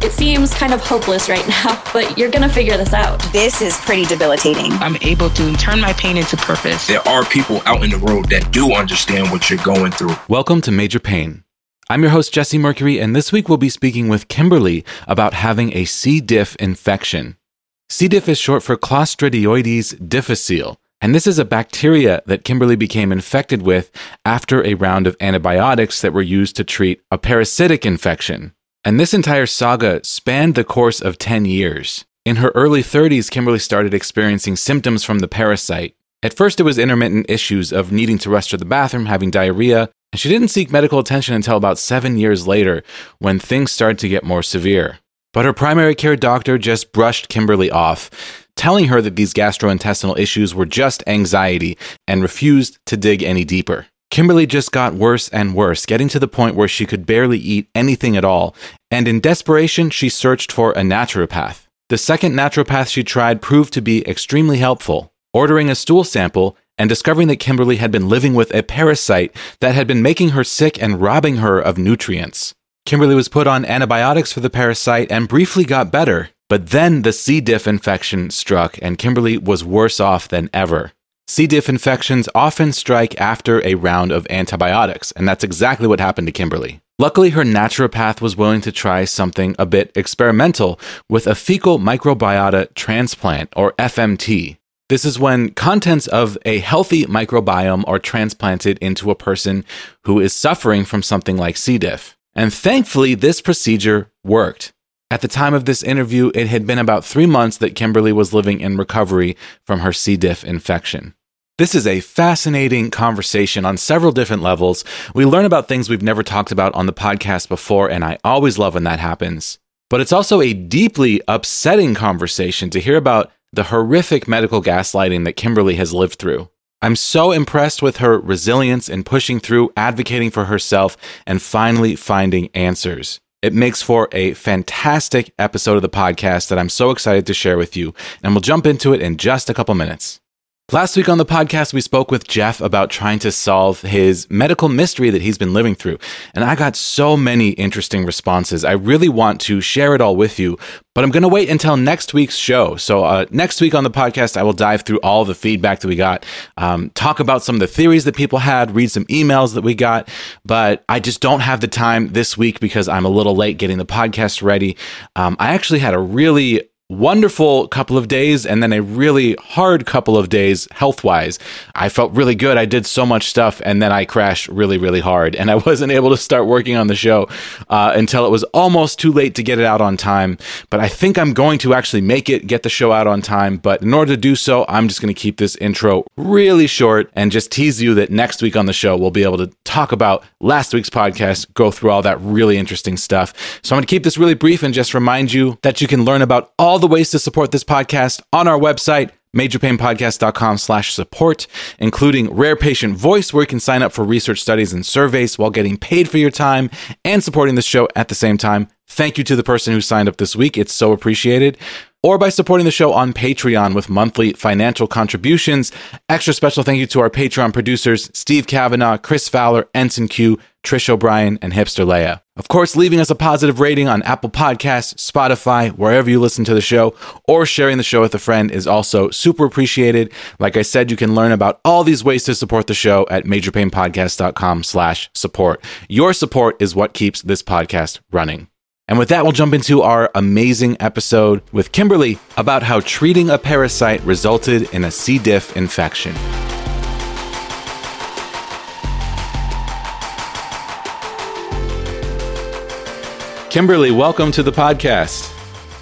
It seems kind of hopeless right now, but you're going to figure this out. This is pretty debilitating. I'm able to turn my pain into purpose. There are people out in the world that do understand what you're going through. Welcome to Major Pain. I'm your host, Jesse Mercury, and this week we'll be speaking with Kimberly about having a C. diff infection. C. diff is short for Clostridioides difficile, and this is a bacteria that Kimberly became infected with after a round of antibiotics that were used to treat a parasitic infection. And this entire saga spanned the course of 10 years. In her early 30s, Kimberly started experiencing symptoms from the parasite. At first, it was intermittent issues of needing to rush to the bathroom, having diarrhea, and she didn't seek medical attention until about seven years later when things started to get more severe. But her primary care doctor just brushed Kimberly off, telling her that these gastrointestinal issues were just anxiety and refused to dig any deeper. Kimberly just got worse and worse, getting to the point where she could barely eat anything at all, and in desperation, she searched for a naturopath. The second naturopath she tried proved to be extremely helpful. Ordering a stool sample and discovering that Kimberly had been living with a parasite that had been making her sick and robbing her of nutrients. Kimberly was put on antibiotics for the parasite and briefly got better, but then the C. diff infection struck and Kimberly was worse off than ever. C. diff infections often strike after a round of antibiotics, and that's exactly what happened to Kimberly. Luckily, her naturopath was willing to try something a bit experimental with a fecal microbiota transplant, or FMT. This is when contents of a healthy microbiome are transplanted into a person who is suffering from something like C. diff. And thankfully, this procedure worked. At the time of this interview, it had been about three months that Kimberly was living in recovery from her C. diff infection. This is a fascinating conversation on several different levels. We learn about things we've never talked about on the podcast before, and I always love when that happens. But it's also a deeply upsetting conversation to hear about the horrific medical gaslighting that Kimberly has lived through. I'm so impressed with her resilience in pushing through, advocating for herself, and finally finding answers. It makes for a fantastic episode of the podcast that I'm so excited to share with you, and we'll jump into it in just a couple minutes. Last week on the podcast, we spoke with Jeff about trying to solve his medical mystery that he's been living through. And I got so many interesting responses. I really want to share it all with you, but I'm going to wait until next week's show. So, uh, next week on the podcast, I will dive through all the feedback that we got, um, talk about some of the theories that people had, read some emails that we got. But I just don't have the time this week because I'm a little late getting the podcast ready. Um, I actually had a really wonderful couple of days and then a really hard couple of days health wise. I felt really good. I did so much stuff and then I crashed really, really hard. And I wasn't able to start working on the show uh, until it was almost too late to get it out on time. But I think I'm going to actually make it, get the show out on time. But in order to do so, I'm just going to keep this intro really short and just tease you that next week on the show, we'll be able to talk about last week's podcast, go through all that really interesting stuff. So I'm going to keep this really brief and just remind you that you can learn about all all the ways to support this podcast on our website, majorpainpodcast.com slash support, including Rare Patient Voice, where you can sign up for research studies and surveys while getting paid for your time and supporting the show at the same time. Thank you to the person who signed up this week. It's so appreciated or by supporting the show on Patreon with monthly financial contributions. Extra special thank you to our Patreon producers, Steve Kavanaugh, Chris Fowler, Ensign Q, Trish O'Brien, and Hipster Leia. Of course, leaving us a positive rating on Apple Podcasts, Spotify, wherever you listen to the show, or sharing the show with a friend is also super appreciated. Like I said, you can learn about all these ways to support the show at majorpainpodcast.com slash support. Your support is what keeps this podcast running. And with that, we'll jump into our amazing episode with Kimberly about how treating a parasite resulted in a C. diff infection. Kimberly, welcome to the podcast.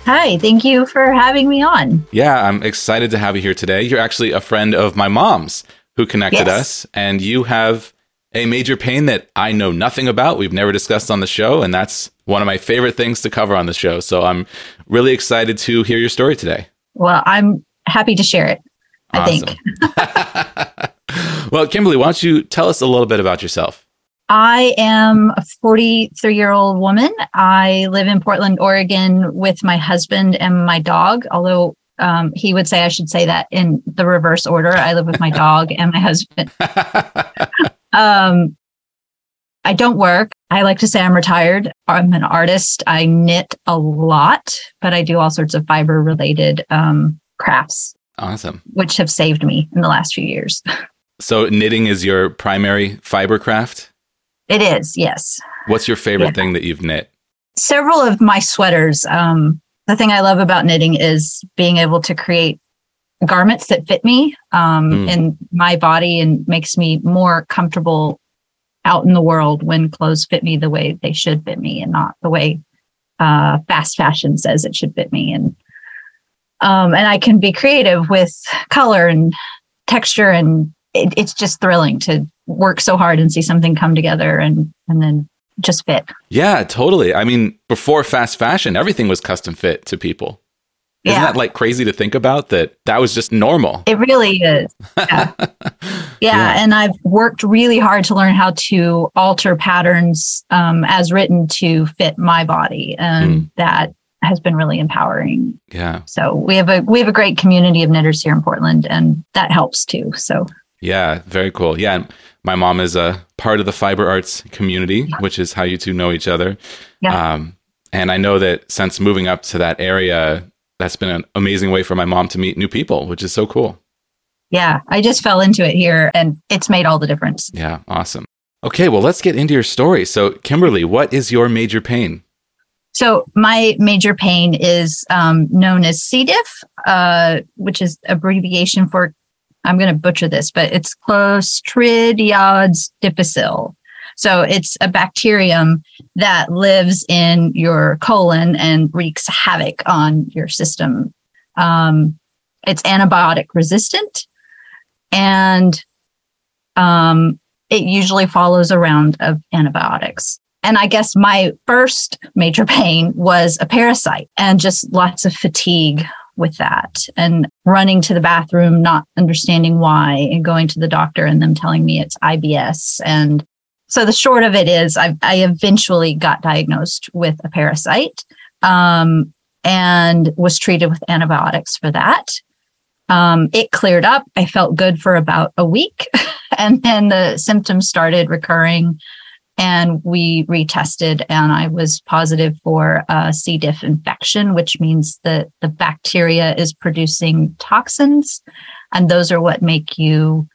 Hi, thank you for having me on. Yeah, I'm excited to have you here today. You're actually a friend of my mom's who connected yes. us, and you have a major pain that I know nothing about. We've never discussed on the show, and that's one of my favorite things to cover on the show. So I'm really excited to hear your story today. Well, I'm happy to share it, I awesome. think. well, Kimberly, why don't you tell us a little bit about yourself? I am a 43 year old woman. I live in Portland, Oregon with my husband and my dog, although um, he would say I should say that in the reverse order. I live with my dog and my husband. um, I don't work. I like to say I'm retired. I'm an artist. I knit a lot, but I do all sorts of fiber related um, crafts. Awesome. Which have saved me in the last few years. So knitting is your primary fiber craft? It is, yes. What's your favorite Yeah. thing that you've knit? Several of my sweaters. Um, the thing I love about knitting is being able to create garments that fit me um, Mm. in my body and makes me more comfortable out in the world when clothes fit me the way they should fit me and not the way uh, fast fashion says it should fit me. And um, and I can be creative with color and texture, and it, it's just thrilling to work so hard and see something come together and and then just fit. Yeah, totally. I mean, before fast fashion, everything was custom fit to people. Isn't that like crazy to think about that that was just normal? It really is. Yeah. yeah. And I've worked really hard to learn how to alter patterns um, as written to fit my body. And that has been really empowering. Yeah. So we have a we have a great community of knitters here in Portland and that helps too. So Yeah, very cool. Yeah, my mom is a part of the fiber arts community, which is how you two know each other. Yeah. Um, and I know that since moving up to that area, that's been an amazing way for my mom to meet new people, which is so cool. yeah, I just fell into it here and it's made all the difference. Yeah, awesome. Okay, well, let's get into your story. So, Kimberly, what is your major pain? So my major pain is um, known as C. diff, uh, which is abbreviation for I'm going to butcher this, but it's Clostridioides difficile. So it's a bacterium that lives in your colon and wreaks havoc on your system. Um, it's antibiotic resistant, and um, it usually follows a round of antibiotics. And I guess my first major pain was a parasite and just lots of fatigue with that and running to the bathroom, not understanding why, and going to the doctor and them telling me it's IBS. And so the short of it is, I, I eventually got diagnosed with a parasite um, and was treated with antibiotics for that. Um, it cleared up. I felt good for about a week. and then the symptoms started recurring and we retested and i was positive for a c diff infection which means that the bacteria is producing toxins and those are what make you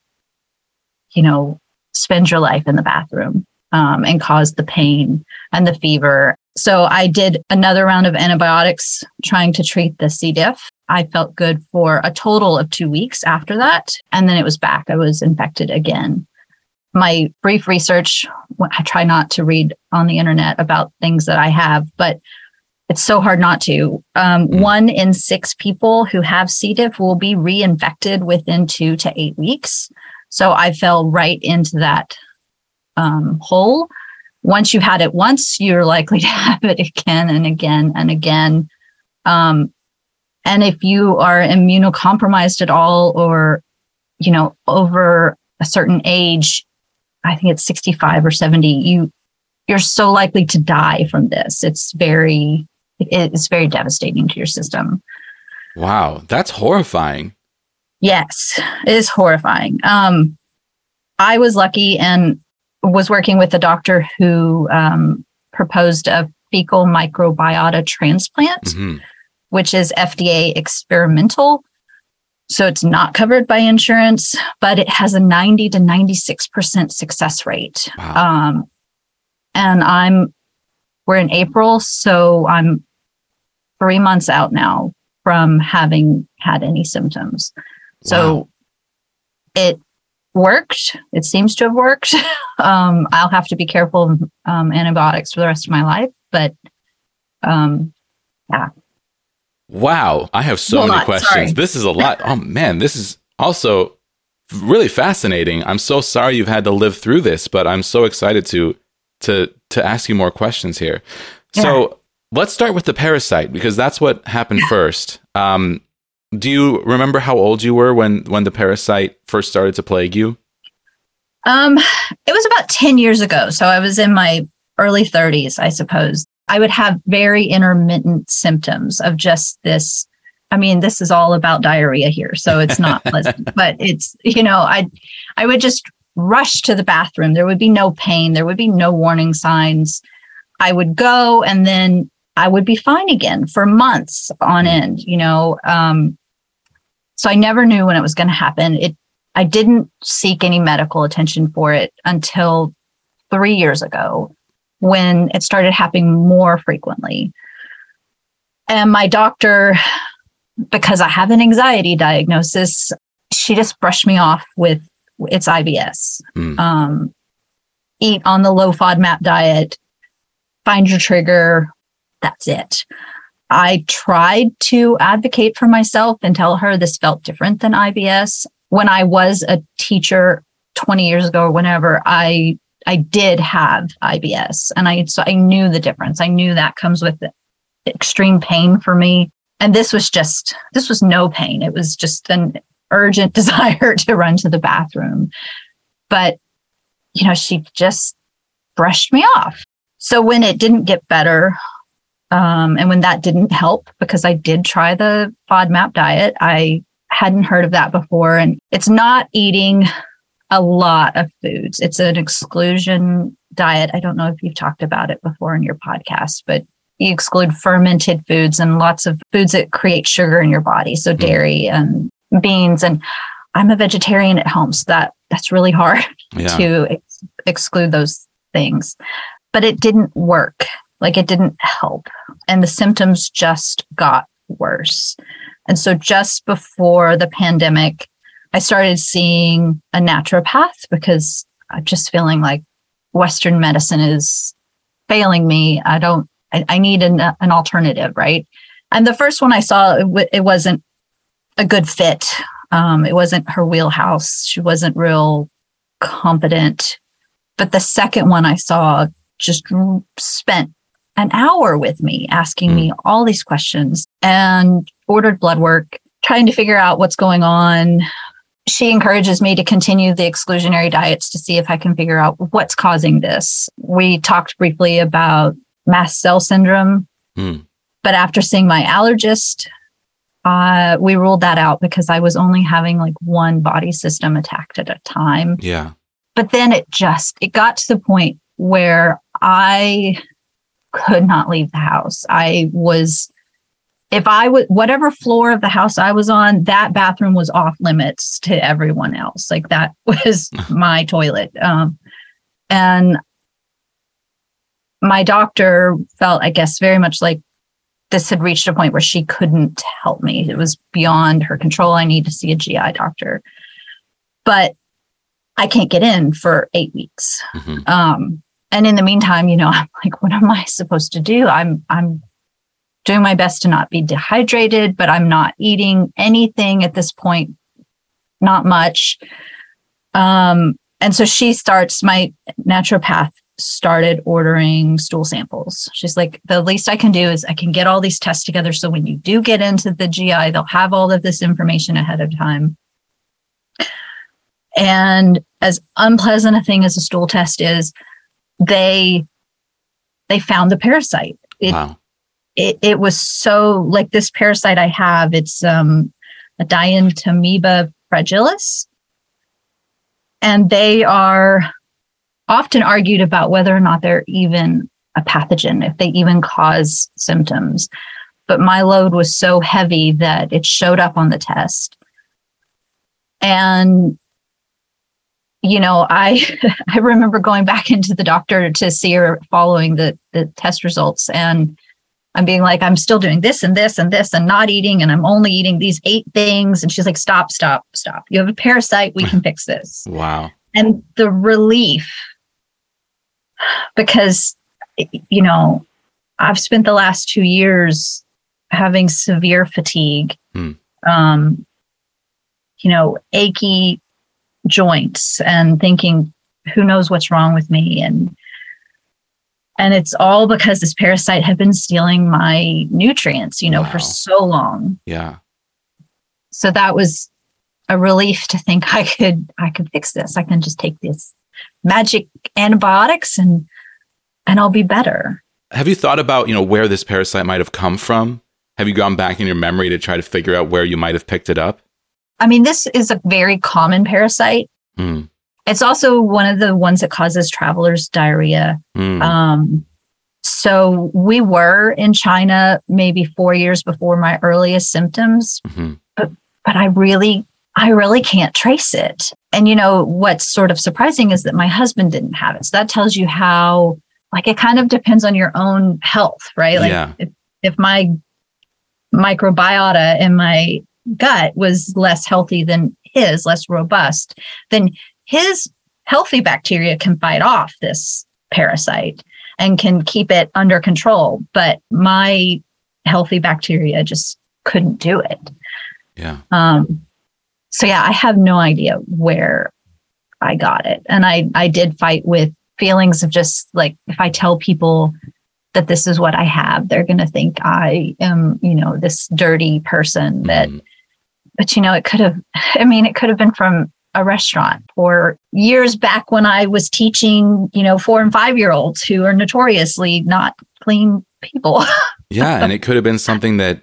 you know spend your life in the bathroom um, and cause the pain and the fever. So i did another round of antibiotics trying to treat the c. diff. I felt good for a total of two weeks after that and then it was back. I was infected again. My brief research i try not to read on the internet about things that i have but it's so hard not to. Um, one in six people who have c. diff will be reinfected within two to eight weeks so i fell right into that um, hole once you've had it once you're likely to have it again and again and again um, and if you are immunocompromised at all or you know over a certain age I think it's 65 or 70, you you're so likely to die from this. It's very it's very devastating to your system. Wow, that's horrifying. Yes, it is horrifying. Um, I was lucky and was working with a doctor who um, proposed a fecal microbiota transplant, Mhm. which is FDA experimental. So it's not covered by insurance, but it has a 90 to 96% success rate. Wow. Um, and I'm, we're in April, so I'm three months out now from having had any symptoms. So Wow. it worked. It seems to have worked. um, I'll have to be careful of um, antibiotics for the rest of my life, but um, yeah. Wow, I have so A many lot, questions. sorry. This is a lot. Oh man, this is also really fascinating. I'm so sorry you've had to live through this, but I'm so excited to to to ask you more questions here. So let's start with the parasite because that's what happened first. Um, do you remember how old you were when when the parasite first started to plague you? Um, it was about 10 years ago. So I was in my early 30s, I suppose. I would have very intermittent symptoms of just this. I mean, this is all about diarrhea here, so it's not pleasant, but it's, you know, I I would just rush to the bathroom. There would be no pain, there would be no warning signs. I would go and then I would be fine again for months on end, you know. Um, so I never knew when it was going to happen. It I didn't seek any medical attention for it until 3 years ago when it started happening more frequently. And my doctor because I have an anxiety diagnosis, she just brushed me off with it's IBS. Mm. Um, eat on the low FODMAP diet, find your trigger. That's it. I tried to advocate for myself and tell her this felt different than IBS. When I was a teacher 20 years ago or whenever, I I did have IBS and I so I knew the difference. I knew that comes with extreme pain for me. And this was just this was no pain. It was just an urgent desire to run to the bathroom. But you know, she just brushed me off. So when it didn't get better, um, and when that didn't help, because I did try the FODMAP diet, I hadn't heard of that before. And it's not eating a lot of foods. It's an exclusion diet. I don't know if you've talked about it before in your podcast, but you exclude fermented foods and lots of foods that create sugar in your body. So mm-hmm. dairy and beans. And I'm a vegetarian at home, so that that's really hard yeah. to ex- exclude those things but it didn't work. Like it didn't help. And the symptoms just got worse. And so just before the pandemic, I started seeing a naturopath because I'm just feeling like Western medicine is failing me. I don't, I, I need an, an alternative, right? And the first one I saw, it, w- it wasn't a good fit. Um, it wasn't her wheelhouse. She wasn't real competent. But the second one I saw just spent an hour with me asking me all these questions and ordered blood work, trying to figure out what's going on. She encourages me to continue the exclusionary diets to see if I can figure out what's causing this. We talked briefly about mast cell syndrome, mm. but after seeing my allergist, uh, we ruled that out because I was only having like one body system attacked at a time. Yeah. But then it just it got to the point where I could not leave the house. I was, if I would, whatever floor of the house I was on, that bathroom was off limits to everyone else. Like that was my toilet. Um, and my doctor felt, I guess, very much like this had reached a point where she couldn't help me. It was beyond her control. I need to see a GI doctor. But I can't get in for eight weeks. Mm-hmm. Um, and in the meantime, you know, I'm like, what am I supposed to do? I'm I'm doing my best to not be dehydrated, but I'm not eating anything at this point, not much. Um, and so she starts, my naturopath started ordering stool samples. She's like, the least I can do is I can get all these tests together. So when you do get into the GI, they'll have all of this information ahead of time. And as unpleasant a thing as a stool test is, they they found the parasite. It, wow. It, it was so like this parasite I have. It's um, a Dientamoeba fragilis, and they are often argued about whether or not they're even a pathogen, if they even cause symptoms. But my load was so heavy that it showed up on the test. And you know, I I remember going back into the doctor to see her following the the test results and I'm being like, I'm still doing this and this and this and not eating, and I'm only eating these eight things. And she's like, stop, stop, stop. You have a parasite. We can fix this. wow. And the relief, because, you know, I've spent the last two years having severe fatigue, hmm. um, you know, achy joints and thinking, who knows what's wrong with me? And and it's all because this parasite had been stealing my nutrients, you know, wow. for so long. Yeah. So that was a relief to think I could I could fix this. I can just take this magic antibiotics and and I'll be better. Have you thought about, you know, where this parasite might have come from? Have you gone back in your memory to try to figure out where you might have picked it up? I mean, this is a very common parasite. Mm. It's also one of the ones that causes travelers diarrhea. Mm. Um, so we were in China maybe four years before my earliest symptoms, Mhm. but but I really I really can't trace it. And you know what's sort of surprising is that my husband didn't have it. So that tells you how like it kind of depends on your own health, right? Like Yeah. if, if my microbiota in my gut was less healthy than his, less robust, then his healthy bacteria can fight off this parasite and can keep it under control. But my healthy bacteria just couldn't do it. Yeah. Um, so yeah, I have no idea where I got it. And I, I did fight with feelings of just like, if I tell people that this is what I have, they're going to think I am, you know, this dirty person that, Mhm. But you know, it could have, I mean, it could have been from a restaurant or years back when I was teaching, you know, four and five year olds who are notoriously not clean people. Yeah, and it could have been something that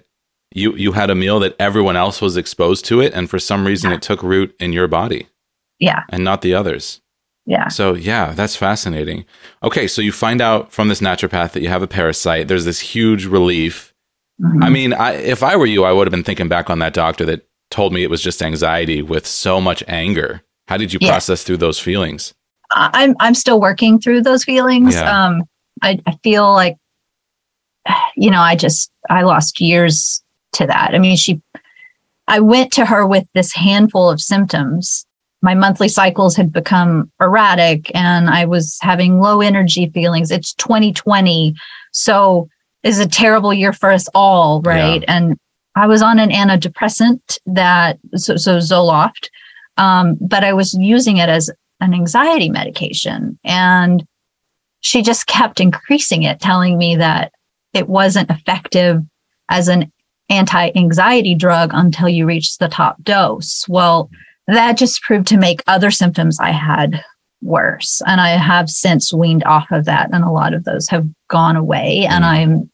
you you had a meal that everyone else was exposed to it, and for some reason it took root in your body yeah. and not the others. Yeah. So yeah, that's fascinating. Okay, so you find out from this naturopath that you have a parasite. There's this huge relief. Mhm. I mean, I, if I were you, I would have been thinking back on that doctor that told me it was just anxiety with so much anger. How did you Yeah. process through those feelings? I'm I'm still working through those feelings. Yeah. Um, I I feel like, you know, I just I lost years to that. I mean, she, I went to her with this handful of symptoms. My monthly cycles had become erratic, and I was having low energy feelings. It's 2020, so it's a terrible year for us all, right? And I was on an antidepressant that so, so Zoloft, um, but I was using it as an anxiety medication. And she just kept increasing it, telling me that it wasn't effective as an anti anxiety drug until you reach the top dose. Well, that just proved to make other symptoms I had worse. And I have since weaned off of that, and a lot of those have gone away. And Mm. I'm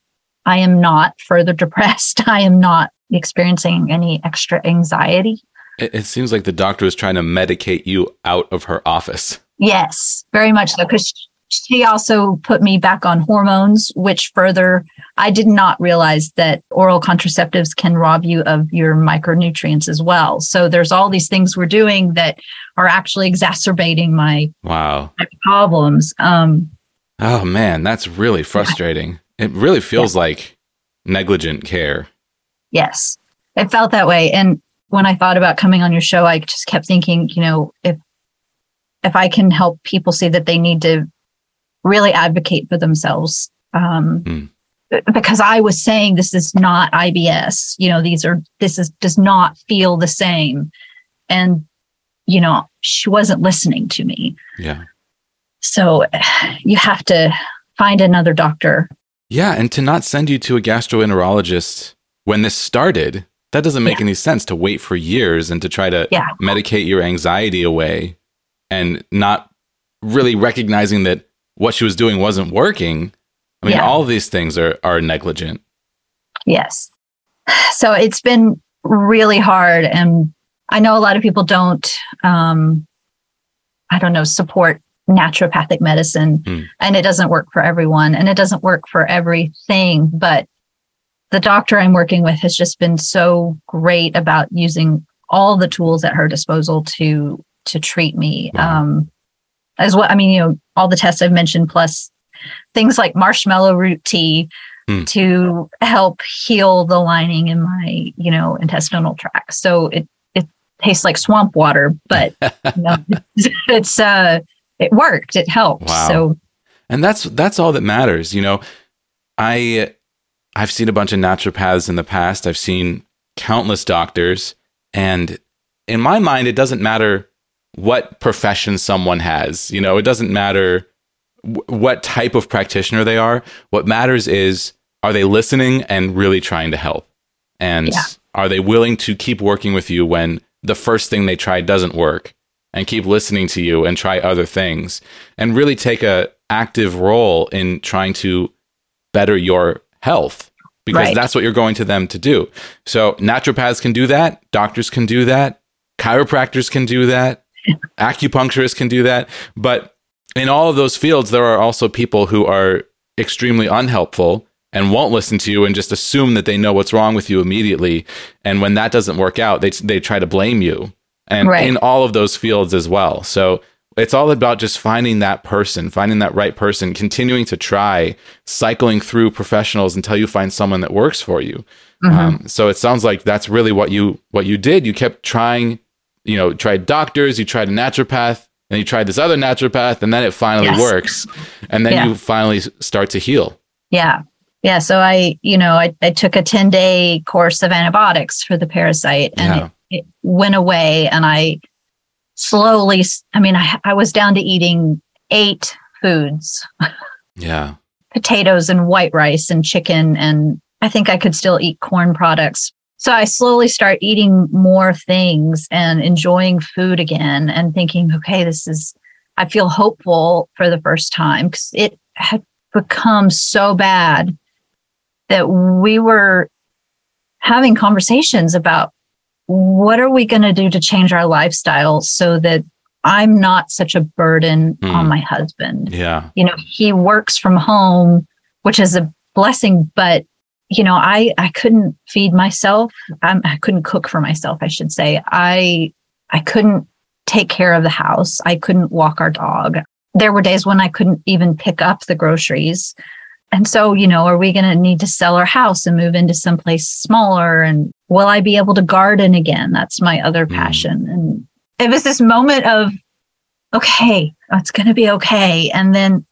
I am not further depressed. I am not experiencing any extra anxiety. It, it seems like the doctor was trying to medicate you out of her office. Yes, very much so. Because she also put me back on hormones, which further, I did not realize that oral contraceptives can rob you of your micronutrients as well. So there's all these things we're doing that are actually exacerbating my, Wow. my problems. Um, Oh man, that's really frustrating. It really feels like negligent care. Yes, it felt that way. And when I thought about coming on your show, I just kept thinking, you know, if if I can help people see that they need to really advocate for themselves, um, Mm. because I was saying this is not IBS. You know, these are this is does not feel the same, and you know, she wasn't listening to me. Yeah. So you have to find another doctor. Yeah, and to not send you to a gastroenterologist when this started, that doesn't make any sense to wait for years and to try to Yeah. medicate your anxiety away and not really recognizing that what she was doing wasn't working. I mean, Yeah. all of these things are are negligent. Yes. So it's been really hard. And I know a lot of people don't, um, I don't know, support naturopathic medicine Mm. and it doesn't work for everyone and it doesn't work for everything. But the doctor I'm working with has just been so great about using all the tools at her disposal to to treat me. Wow. Um, as well, I mean, you know, all the tests I've mentioned, plus things like marshmallow root tea Hmm. to help heal the lining in my, you know, intestinal tract. So it it tastes like swamp water, but you know, it's uh it worked. It helped. Wow. So And that's that's all that matters, you know. I I've seen a bunch of naturopaths in the past. I've seen countless doctors and in my mind it doesn't matter what profession someone has. You know, it doesn't matter w- what type of practitioner they are. What matters is are they listening and really trying to help? And Yeah. are they willing to keep working with you when the first thing they try doesn't work and keep listening to you and try other things and really take a active role in trying to better your health because Right. that's what you're going to them to do. So naturopaths can do that, doctors can do that, chiropractors can do that. Acupuncturists can do that. But in all of those fields, there are also people who are extremely unhelpful and won't listen to you and just assume that they know what's wrong with you immediately. And when that doesn't work out, they, they try to blame you. And Right. in all of those fields as well. So it's all about just finding that person, finding that right person, continuing to try, cycling through professionals until you find someone that works for you. Um, so it sounds like that's really what you what you did. You kept trying, you know, tried doctors, you tried a naturopath, and you tried this other naturopath, and then it finally Yes. works, and then Yeah. you finally start to heal. Yeah. Yeah. So I, you know, I, I took a 10 day course of antibiotics for the parasite and Yeah. it, it went away. And I slowly, I mean, I, I was down to eating eight foods Yeah, potatoes and white rice and chicken. And I think I could still eat corn products. So I slowly start eating more things and enjoying food again and thinking, okay, this is, I feel hopeful for the first time because it had become so bad that we were having conversations about what are we going to do to change our lifestyle so that I'm not such a burden Hmm. on my husband? Yeah, you know he works from home which is a blessing but you know i i couldn't feed myself. Um, i couldn't cook for myself i should say. I i couldn't take care of the house. I couldn't walk our dog. There were days when i couldn't even pick up the groceries and so you know are we going to need to sell our house and move into someplace smaller? And will i be able to garden again? That's my other Mm. passion. And it was this moment of okay it's going to be okay. And then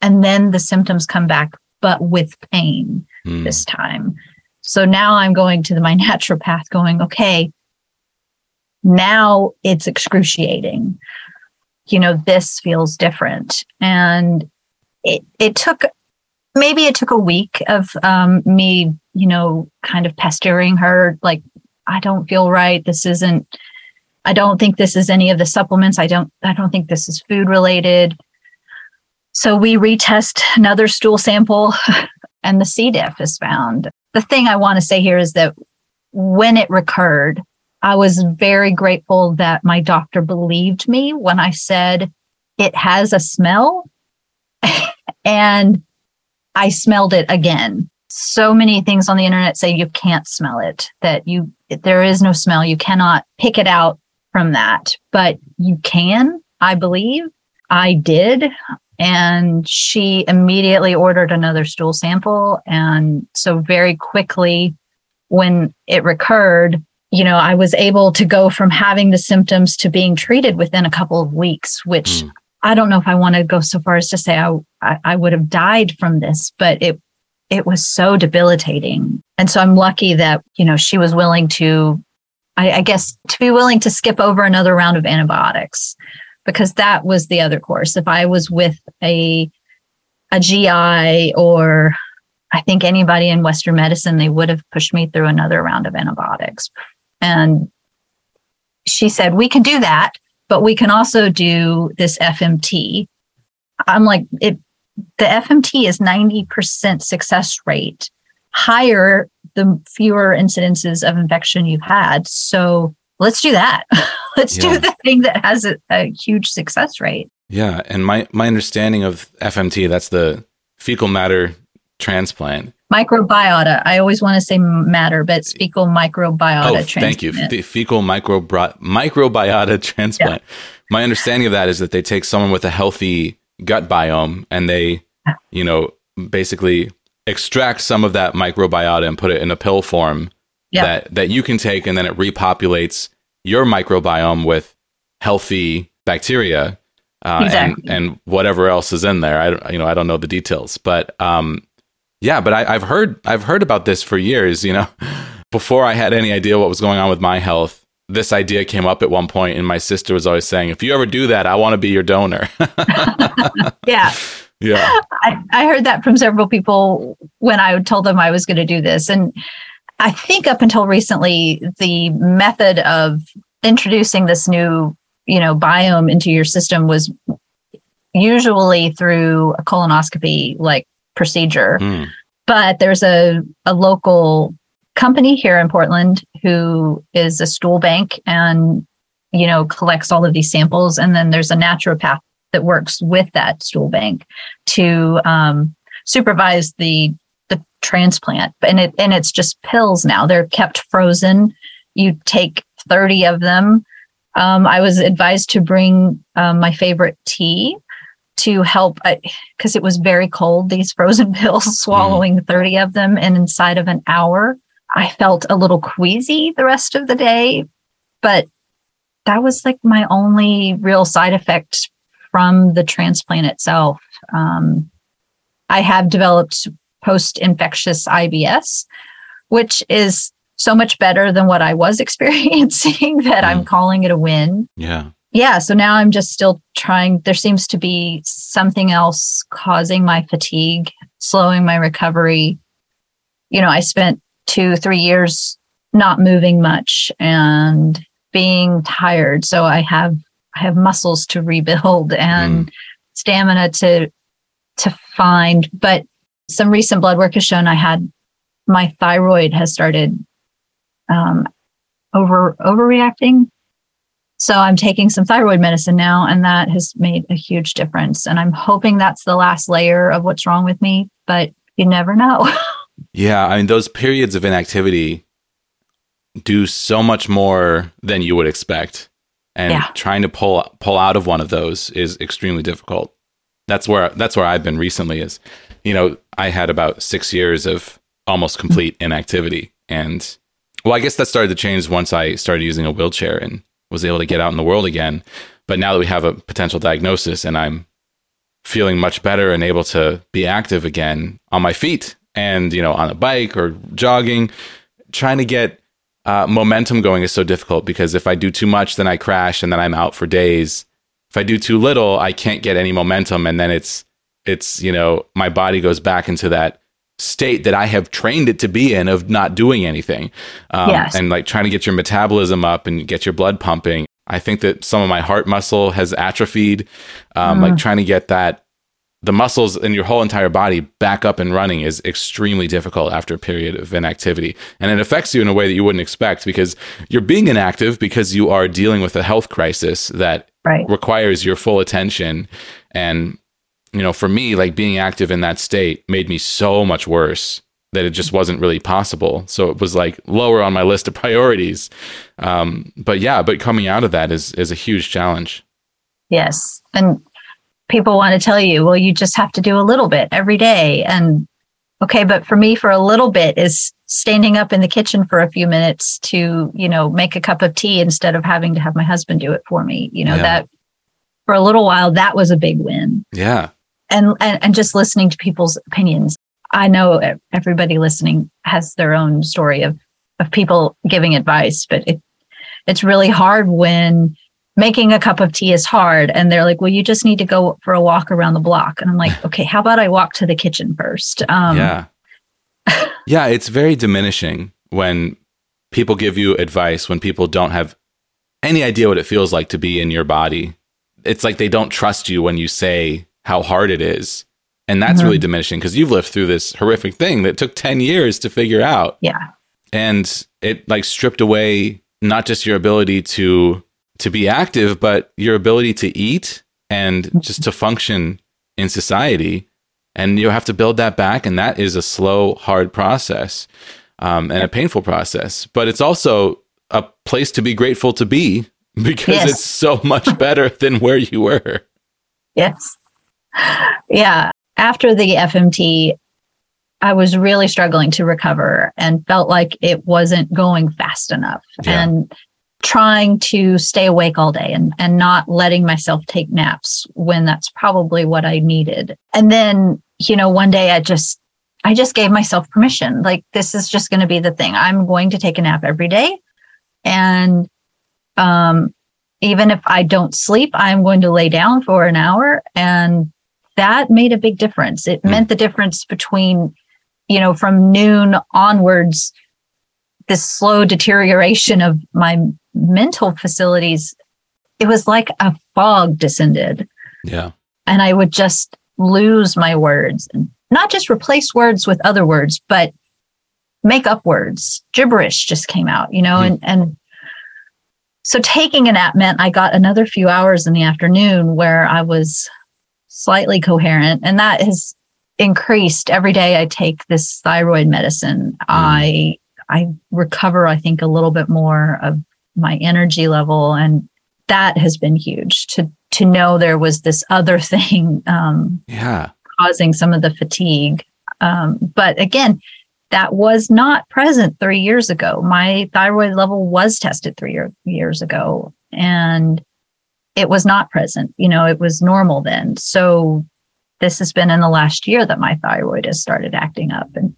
and then the symptoms come back but with pain Mm. this time. So now i'm going to the, my naturopath going okay now it's excruciating. You know this feels different. And it it took maybe it took a week of um, me you know kind of pestering her like i don't feel right this isn't I don't think this is any of the supplements. I don't I don't think this is food related. So we retest another stool sample and the C diff is found. The thing I want to say here is that when it recurred, I was very grateful that my doctor believed me when I said it has a smell and I smelled it again. So many things on the internet say you can't smell it, that you there is no smell. You cannot pick it out from that, but you can, I believe. I did. And she immediately ordered another stool sample. And so, very quickly, when it recurred, you know, I was able to go from having the symptoms to being treated within a couple of weeks, which Mm. I don't know if I want to go so far as to say I, I, I would have died from this, but it it was so debilitating. And so I'm lucky that, you know, she was willing to I, I guess to be willing to skip over another round of antibiotics because that was the other course. If I was with a a GI or I think anybody in Western medicine, they would have pushed me through another round of antibiotics. And she said, we can do that, but we can also do this FMT. I'm like, it the FMT is 90% success rate, higher the fewer incidences of infection you've had. So let's do that. let's Yeah. do the thing that has a, a huge success rate. Yeah, and my my understanding of FMT, that's the fecal matter transplant. Microbiota. I always want to say matter, but it's fecal microbiota. oh, thank you. transplant. Fe- fecal microbri- microbiota transplant. My understanding of that is that they take someone with a healthy gut biome and they, you know, basically extract some of that microbiota and put it in a pill form Yeah. that that you can take and then it repopulates your microbiome with healthy bacteria uh, Exactly. and and whatever else is in there. I don't, you know I don't know the details, but um, yeah, but I, I've heard I've heard about this for years. You know, before I had any idea what was going on with my health, this idea came up at one point, and my sister was always saying, "If you ever do that, I want to be your donor." yeah. yeah, I, I heard that from several people when I told them I was going to do this. And I think up until recently, the method of introducing this new, you know, biome into your system was usually through a colonoscopy like procedure. Mm. But there's a, a local company here in Portland who is a stool bank and you know, collects all of these samples. And then there's a naturopath that works with that stool bank to um, supervise the the transplant. And it and it's just pills now. They're kept frozen. You take 30 of them. Um, I was advised to bring um, my favorite tea to help because it was very cold. These frozen pills, swallowing mm. 30 of them, and inside of an hour, I felt a little queasy the rest of the day. But that was like my only real side effect from the transplant itself. Um, I have developed post infectious IBS, which is so much better than what I was experiencing that mm. I'm calling it a win. Yeah. Yeah. So now I'm just still trying. There seems to be something else causing my fatigue, slowing my recovery. You know, I spent two, three years not moving much and being tired. So I have I have muscles to rebuild and mm. stamina to to find. But some recent blood work has shown I had my thyroid has started um, over overreacting. So I'm taking some thyroid medicine now, and that has made a huge difference. And I'm hoping that's the last layer of what's wrong with me, but you never know. yeah, I mean those periods of inactivity do so much more than you would expect. And yeah. trying to pull pull out of one of those is extremely difficult. That's where that's where I've been recently is, you know, I had about 6 years of almost complete inactivity and well, I guess that started to change once I started using a wheelchair and was able to get out in the world again. But now that we have a potential diagnosis and I'm feeling much better and able to be active again on my feet and, you know, on a bike or jogging, trying to get uh, momentum going is so difficult because if I do too much, then I crash and then I'm out for days. If I do too little, I can't get any momentum, and then it's it's you know my body goes back into that state that I have trained it to be in of not doing anything, um, yes. and like trying to get your metabolism up and get your blood pumping. I think that some of my heart muscle has atrophied, um, mm. like trying to get that the muscles in your whole entire body back up and running is extremely difficult after a period of inactivity. And it affects you in a way that you wouldn't expect because you're being inactive because you are dealing with a health crisis that right. requires your full attention. And, you know, for me, like being active in that state made me so much worse that it just wasn't really possible. So it was like lower on my list of priorities. Um, but yeah, but coming out of that is is a huge challenge. Yes. And people want to tell you, well, you just have to do a little bit every day. And okay, but for me, for a little bit is standing up in the kitchen for a few minutes to, you know, make a cup of tea instead of having to have my husband do it for me. You know, yeah. that for a little while, that was a big win. Yeah. And, and, and just listening to people's opinions. I know everybody listening has their own story of, of people giving advice, but it, it's really hard when making a cup of tea is hard. And they're like, well, you just need to go for a walk around the block. And I'm like, okay, how about I walk to the kitchen first? Um, yeah. yeah, it's very diminishing when people give you advice when people don't have any idea what it feels like to be in your body. It's like they don't trust you when you say how hard it is. And that's mm-hmm. really diminishing because you've lived through this horrific thing that took 10 years to figure out. Yeah. And it like stripped away not just your ability to to be active, but your ability to eat and just to function in society. And you have to build that back. And that is a slow, hard process um, and a painful process. But it's also a place to be grateful to be because yes. it's so much better than where you were. Yes. Yeah. After the FMT, I was really struggling to recover and felt like it wasn't going fast enough. Yeah. And trying to stay awake all day and, and not letting myself take naps when that's probably what I needed. And then, you know, one day I just, I just gave myself permission. Like, this is just going to be the thing. I'm going to take a nap every day. And, um, even if I don't sleep, I'm going to lay down for an hour. And that made a big difference. It mm. meant the difference between, you know, from noon onwards, this slow deterioration of my mental facilities, it was like a fog descended. Yeah. And I would just lose my words and not just replace words with other words, but make up words. Gibberish just came out, you know, mm and, and so taking a nap meant I got another few hours in the afternoon where I was slightly coherent. And that has increased every day I take this thyroid medicine. Mm. I I recover, I think, a little bit more of my energy level. And that has been huge to to know there was this other thing um, yeah. causing some of the fatigue. Um, but again, that was not present three years ago. My thyroid level was tested three year, years ago, and it was not present. You know, it was normal then. So this has been in the last year that my thyroid has started acting up. And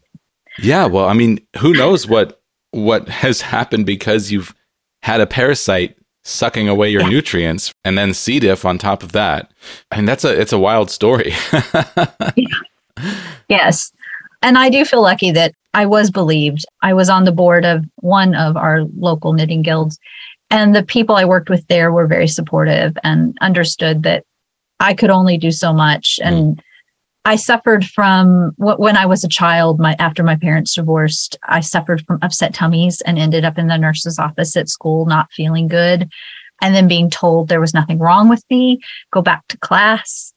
yeah, well, I mean, who knows what what has happened because you've had a parasite sucking away your yeah. nutrients and then C. diff on top of that. I mean, that's a it's a wild story. yeah. Yes. And I do feel lucky that I was believed. I was on the board of one of our local knitting guilds, and the people I worked with there were very supportive and understood that I could only do so much. And mm. I suffered from when I was a child, my after my parents divorced, I suffered from upset tummies and ended up in the nurse's office at school not feeling good. And then being told there was nothing wrong with me, go back to class.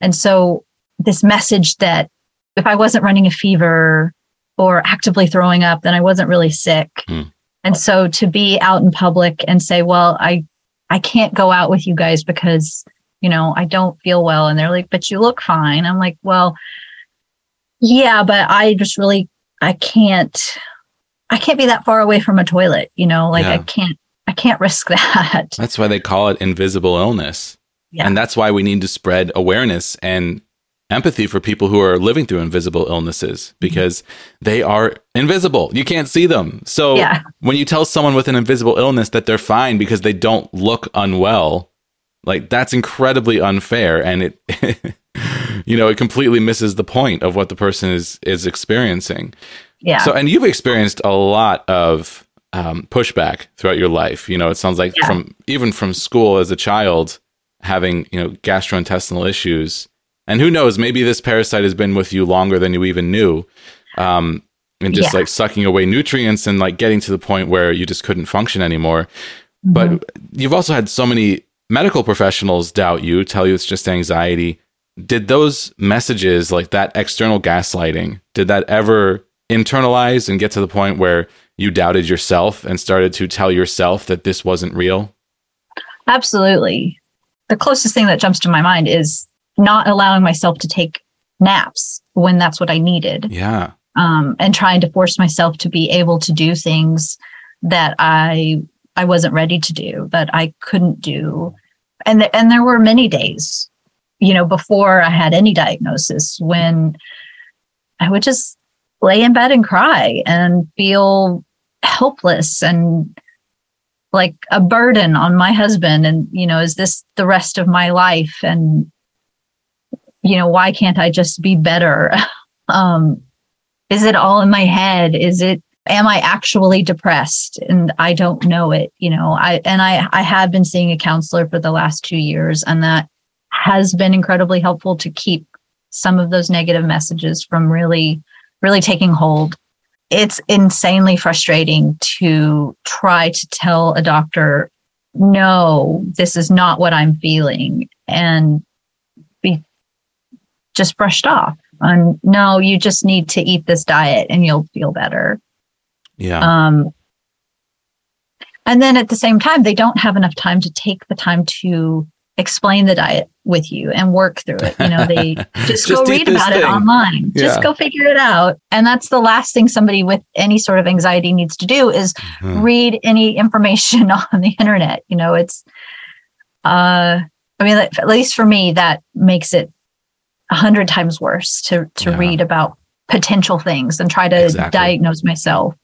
And so this message that if I wasn't running a fever or actively throwing up, then I wasn't really sick. Mm. And so to be out in public and say, well, I, I can't go out with you guys because, you know, I don't feel well. And they're like, but you look fine. I'm like, well, yeah, but I just really, I can't, I can't be that far away from a toilet, you know, like yeah. I can't, I can't risk that. That's why they call it invisible illness. Yeah. And that's why we need to spread awareness and empathy for people who are living through invisible illnesses mm-hmm. because they are invisible. You can't see them. So yeah. when you tell someone with an invisible illness that they're fine because they don't look unwell, like that's incredibly unfair and it you know, it completely misses the point of what the person is is experiencing. Yeah. So and you've experienced a lot of um, pushback throughout your life. You know, it sounds like yeah. from even from school as a child having, you know, gastrointestinal issues and who knows, maybe this parasite has been with you longer than you even knew. Um, and just yeah. like sucking away nutrients and like getting to the point where you just couldn't function anymore. Mm-hmm. But you've also had so many medical professionals doubt you, tell you it's just anxiety. Did those messages, like that external gaslighting, did that ever internalize and get to the point where you doubted yourself and started to tell yourself that this wasn't real? Absolutely. The closest thing that jumps to my mind is not allowing myself to take naps when that's what I needed. Yeah. Um, and trying to force myself to be able to do things that I I wasn't ready to do, that I couldn't do. And th- and there were many days, you know, before I had any diagnosis when I would just lay in bed and cry and feel helpless and like a burden on my husband and you know is this the rest of my life and you know, why can't I just be better? um, is it all in my head? Is it, am I actually depressed? And I don't know it, you know, I, and I, I have been seeing a counselor for the last two years and that has been incredibly helpful to keep some of those negative messages from really, really taking hold. It's insanely frustrating to try to tell a doctor, no, this is not what I'm feeling. And just brushed off. On no you just need to eat this diet and you'll feel better. Yeah. Um and then at the same time they don't have enough time to take the time to explain the diet with you and work through it. You know they just, just go read about thing. it online. Yeah. just go figure it out. And that's the last thing somebody with any sort of anxiety needs to do is mm-hmm. read any information on the internet. You know it's uh i mean at least for me that makes it a hundred times worse to to yeah. read about potential things and try to exactly. diagnose myself.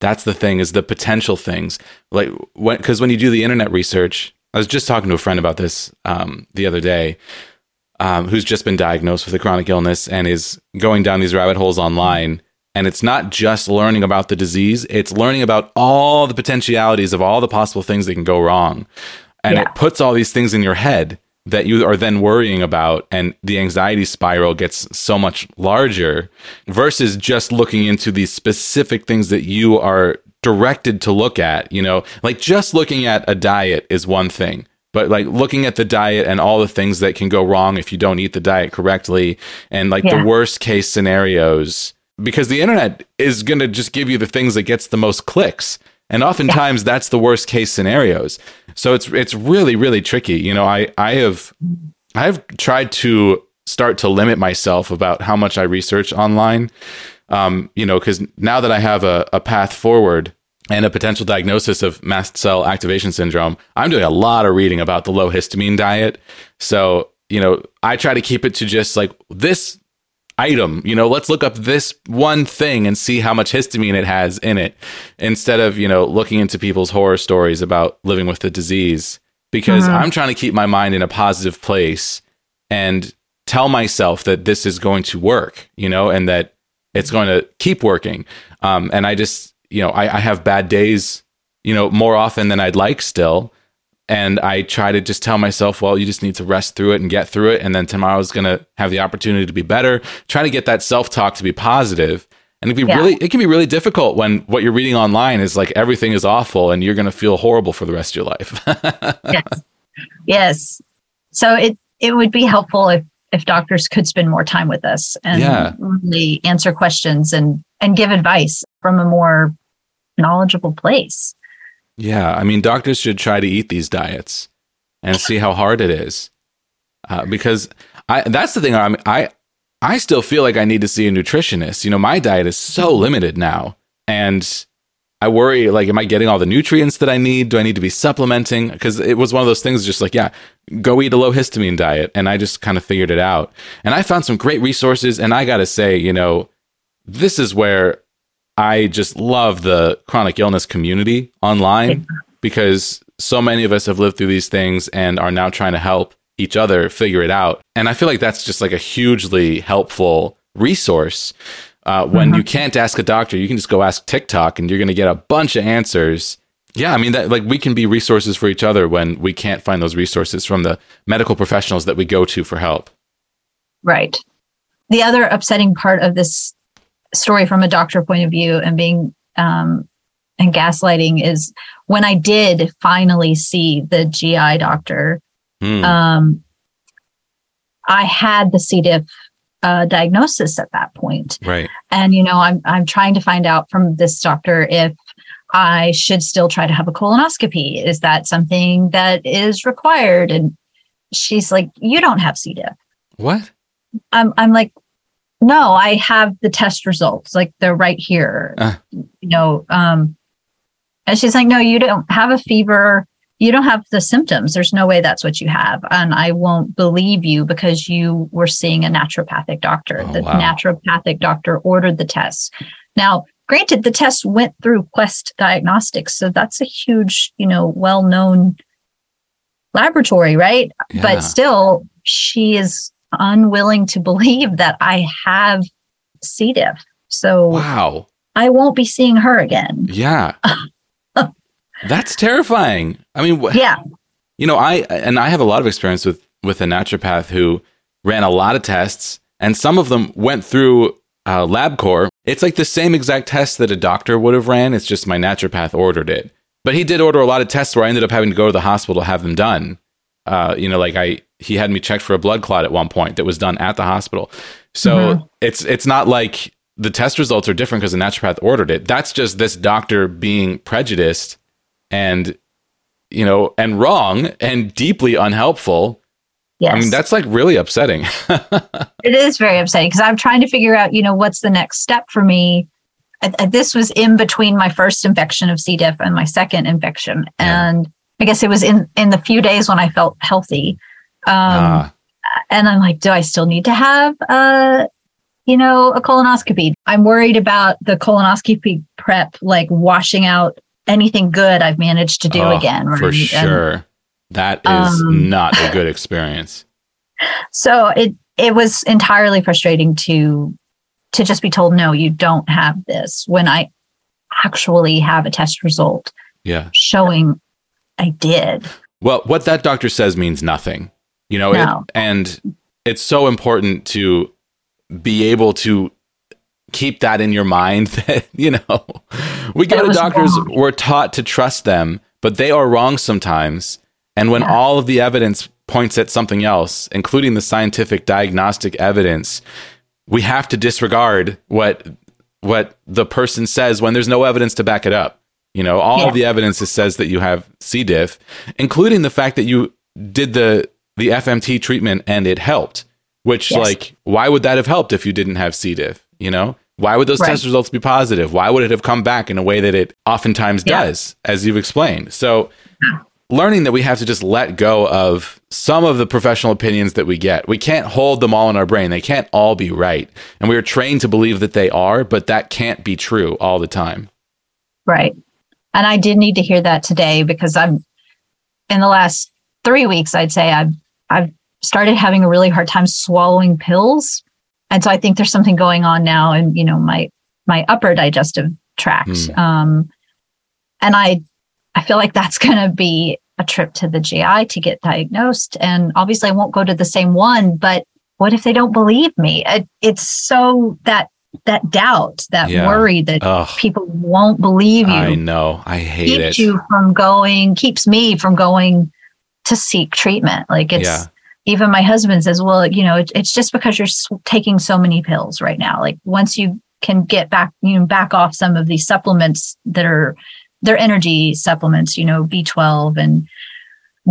That's the thing is the potential things. Like when because when you do the internet research, I was just talking to a friend about this um, the other day, um, who's just been diagnosed with a chronic illness and is going down these rabbit holes online. And it's not just learning about the disease; it's learning about all the potentialities of all the possible things that can go wrong. And yeah. it puts all these things in your head that you are then worrying about and the anxiety spiral gets so much larger versus just looking into these specific things that you are directed to look at, you know, like just looking at a diet is one thing, but like looking at the diet and all the things that can go wrong if you don't eat the diet correctly and like Yeah. the worst case scenarios. Because the internet is going to just give you the things that gets the most clicks and oftentimes that's the worst case scenarios so it's it's really really tricky you know i i have i've tried to start to limit myself about how much i research online um, you know, because now that I have a, a path forward and a potential diagnosis of mast cell activation syndrome, I'm doing a lot of reading about the low histamine diet. So, you know, I try to keep it to just like this item, you know, let's look up this one thing and see how much histamine it has in it instead of, you know, looking into people's horror stories about living with the disease because I'm trying to keep my mind in a positive place and tell myself that this is going to work, you know, and that it's going to keep working. Um, and I just, you know, I, I have bad days, you know, more often than I'd like still. And I try to just tell myself, well, you just need to rest through it and get through it. And then tomorrow's going to have the opportunity to be better. Try to get that self talk to be positive. And it can be Yeah. really, it can be really difficult when what you're reading online is like everything is awful and you're going to feel horrible for the rest of your life. yes. Yes. So it it would be helpful if if doctors could spend more time with us and Yeah. really answer questions and and give advice from a more knowledgeable place. Yeah, I mean, doctors should try to eat these diets and see how hard it is, uh, because I that's the thing. I I I still feel like I need to see a nutritionist. You know, my diet is so limited now, and I worry like, am I getting all the nutrients that I need? Do I need to be supplementing? Because it was one of those things, just like, yeah, go eat a low histamine diet, and I just kind of figured it out. And I found some great resources, and I got to say, you know, this is where I just love the chronic illness community online because so many of us have lived through these things and are now trying to help each other figure it out. And I feel like that's just like a hugely helpful resource. Uh, when you can't ask a doctor, you can just go ask TikTok and you're going to get a bunch of answers. Yeah, I mean that like we can be resources for each other when we can't find those resources from the medical professionals that we go to for help. Right. The other upsetting part of this story from a doctor point of view and being um, and gaslighting is when I did finally see the GI doctor, Hmm. um, I had the C. diff uh, diagnosis at that point. right. and you know i'm i'm trying to find out from this doctor if i should still try to have a colonoscopy is that something that is required and she's like you don't have c diff What? i'm i'm like no i have the test results like they're right here. Uh. you know um and she's like no you don't have a fever. You don't have the symptoms. There's no way that's what you have. And i won't believe you because you were seeing a naturopathic doctor. Oh, the wow. naturopathic doctor ordered the tests. Now granted the test went through quest diagnostics so that's a huge you know well-known laboratory right? Yeah. but still she is unwilling to believe that i have c diff so Wow. i won't be seeing her again Yeah. That's terrifying. I mean, wh- yeah you know, I and I have a lot of experience with with a naturopath who ran a lot of tests, and some of them went through uh, LabCorp. It's like the same exact test that a doctor would have ran. It's just my naturopath ordered it, but he did order a lot of tests where I ended up having to go to the hospital to have them done. Uh, you know, like I he had me checked for a blood clot at one point that was done at the hospital. So mm-hmm. it's it's not like the test results are different because the naturopath ordered it. That's just this doctor being prejudiced and you know and wrong and deeply unhelpful. yes I mean, that's like really upsetting. It is very upsetting because I'm trying to figure out, you know, what's the next step for me. I, I- this was in between my first infection of C. diff and my second infection, Yeah. and I guess it was in in the few days when I felt healthy. Um, Ah, and I'm like, do I still need to have uh you know, a colonoscopy? I'm worried about the colonoscopy prep, like washing out anything good I've managed to do oh, again. for? And- sure. That is Um, not a good experience. so it it was entirely frustrating to to just be told no you don't have this when i actually have a test result Yeah. showing i did Well, what that doctor says means nothing. You know, No. it, and it's so important to be able to keep that in your mind that, you know, we go to doctors, wrong. we're taught to trust them, but they are wrong sometimes. And when Yeah. all of the evidence points at something else, including the scientific diagnostic evidence, we have to disregard what what the person says when there's no evidence to back it up. You know, all Yeah. of the evidence says that you have C. diff, including the fact that you did the the FMT treatment and it helped. Which, Yes. like, why would that have helped if you didn't have C. diff? You know, why would those Right. test results be positive? Why would it have come back in a way that it oftentimes Yeah. does, as you've explained? So, learning that we have to just let go of some of the professional opinions that we get. We can't hold them all in our brain. They can't all be right. And we are trained to believe that they are, but that can't be true all the time. Right. And I did need to hear that today because I'm in the last three weeks, I'd say I've I've started having a really hard time swallowing pills. And so I think there's something going on now in, you know, my my upper digestive tract. Hmm. Um and I I feel like that's gonna be a trip to the GI to get diagnosed. And obviously I won't go to the same one, but what if they don't believe me? It, it's so that that doubt, that Yeah. worry that Ugh, people won't believe you I know. I hate keeps it. you from going keeps me from going to seek treatment. Like it's Yeah. even my husband says well you know it, it's just because you're taking so many pills right now. Like once you can get back you know back off some of these supplements that are they're energy supplements you know b12 and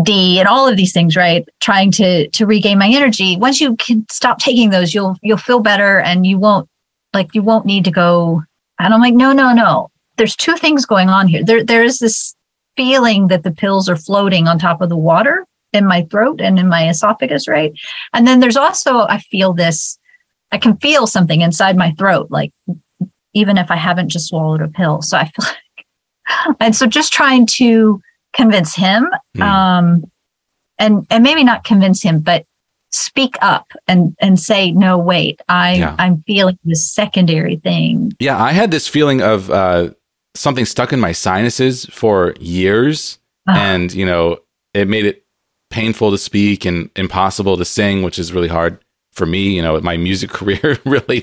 d and all of these things right? Trying to to regain my energy. Once you can stop taking those you'll you'll feel better and you won't like you won't need to go and i'm like no no no. There's two things going on here. There there is this feeling that the pills are floating on top of the water in my throat and in my esophagus right and then there's also i feel this i can feel something inside my throat like even if i haven't just swallowed a pill so i feel like and so just trying to convince him Hmm. um and and maybe not convince him but speak up and and say no wait i Yeah. i'm feeling this secondary thing Yeah, I had this feeling of uh, something stuck in my sinuses for years, Ugh. and you know, it made it painful to speak and impossible to sing, which is really hard for me. You know, my music career really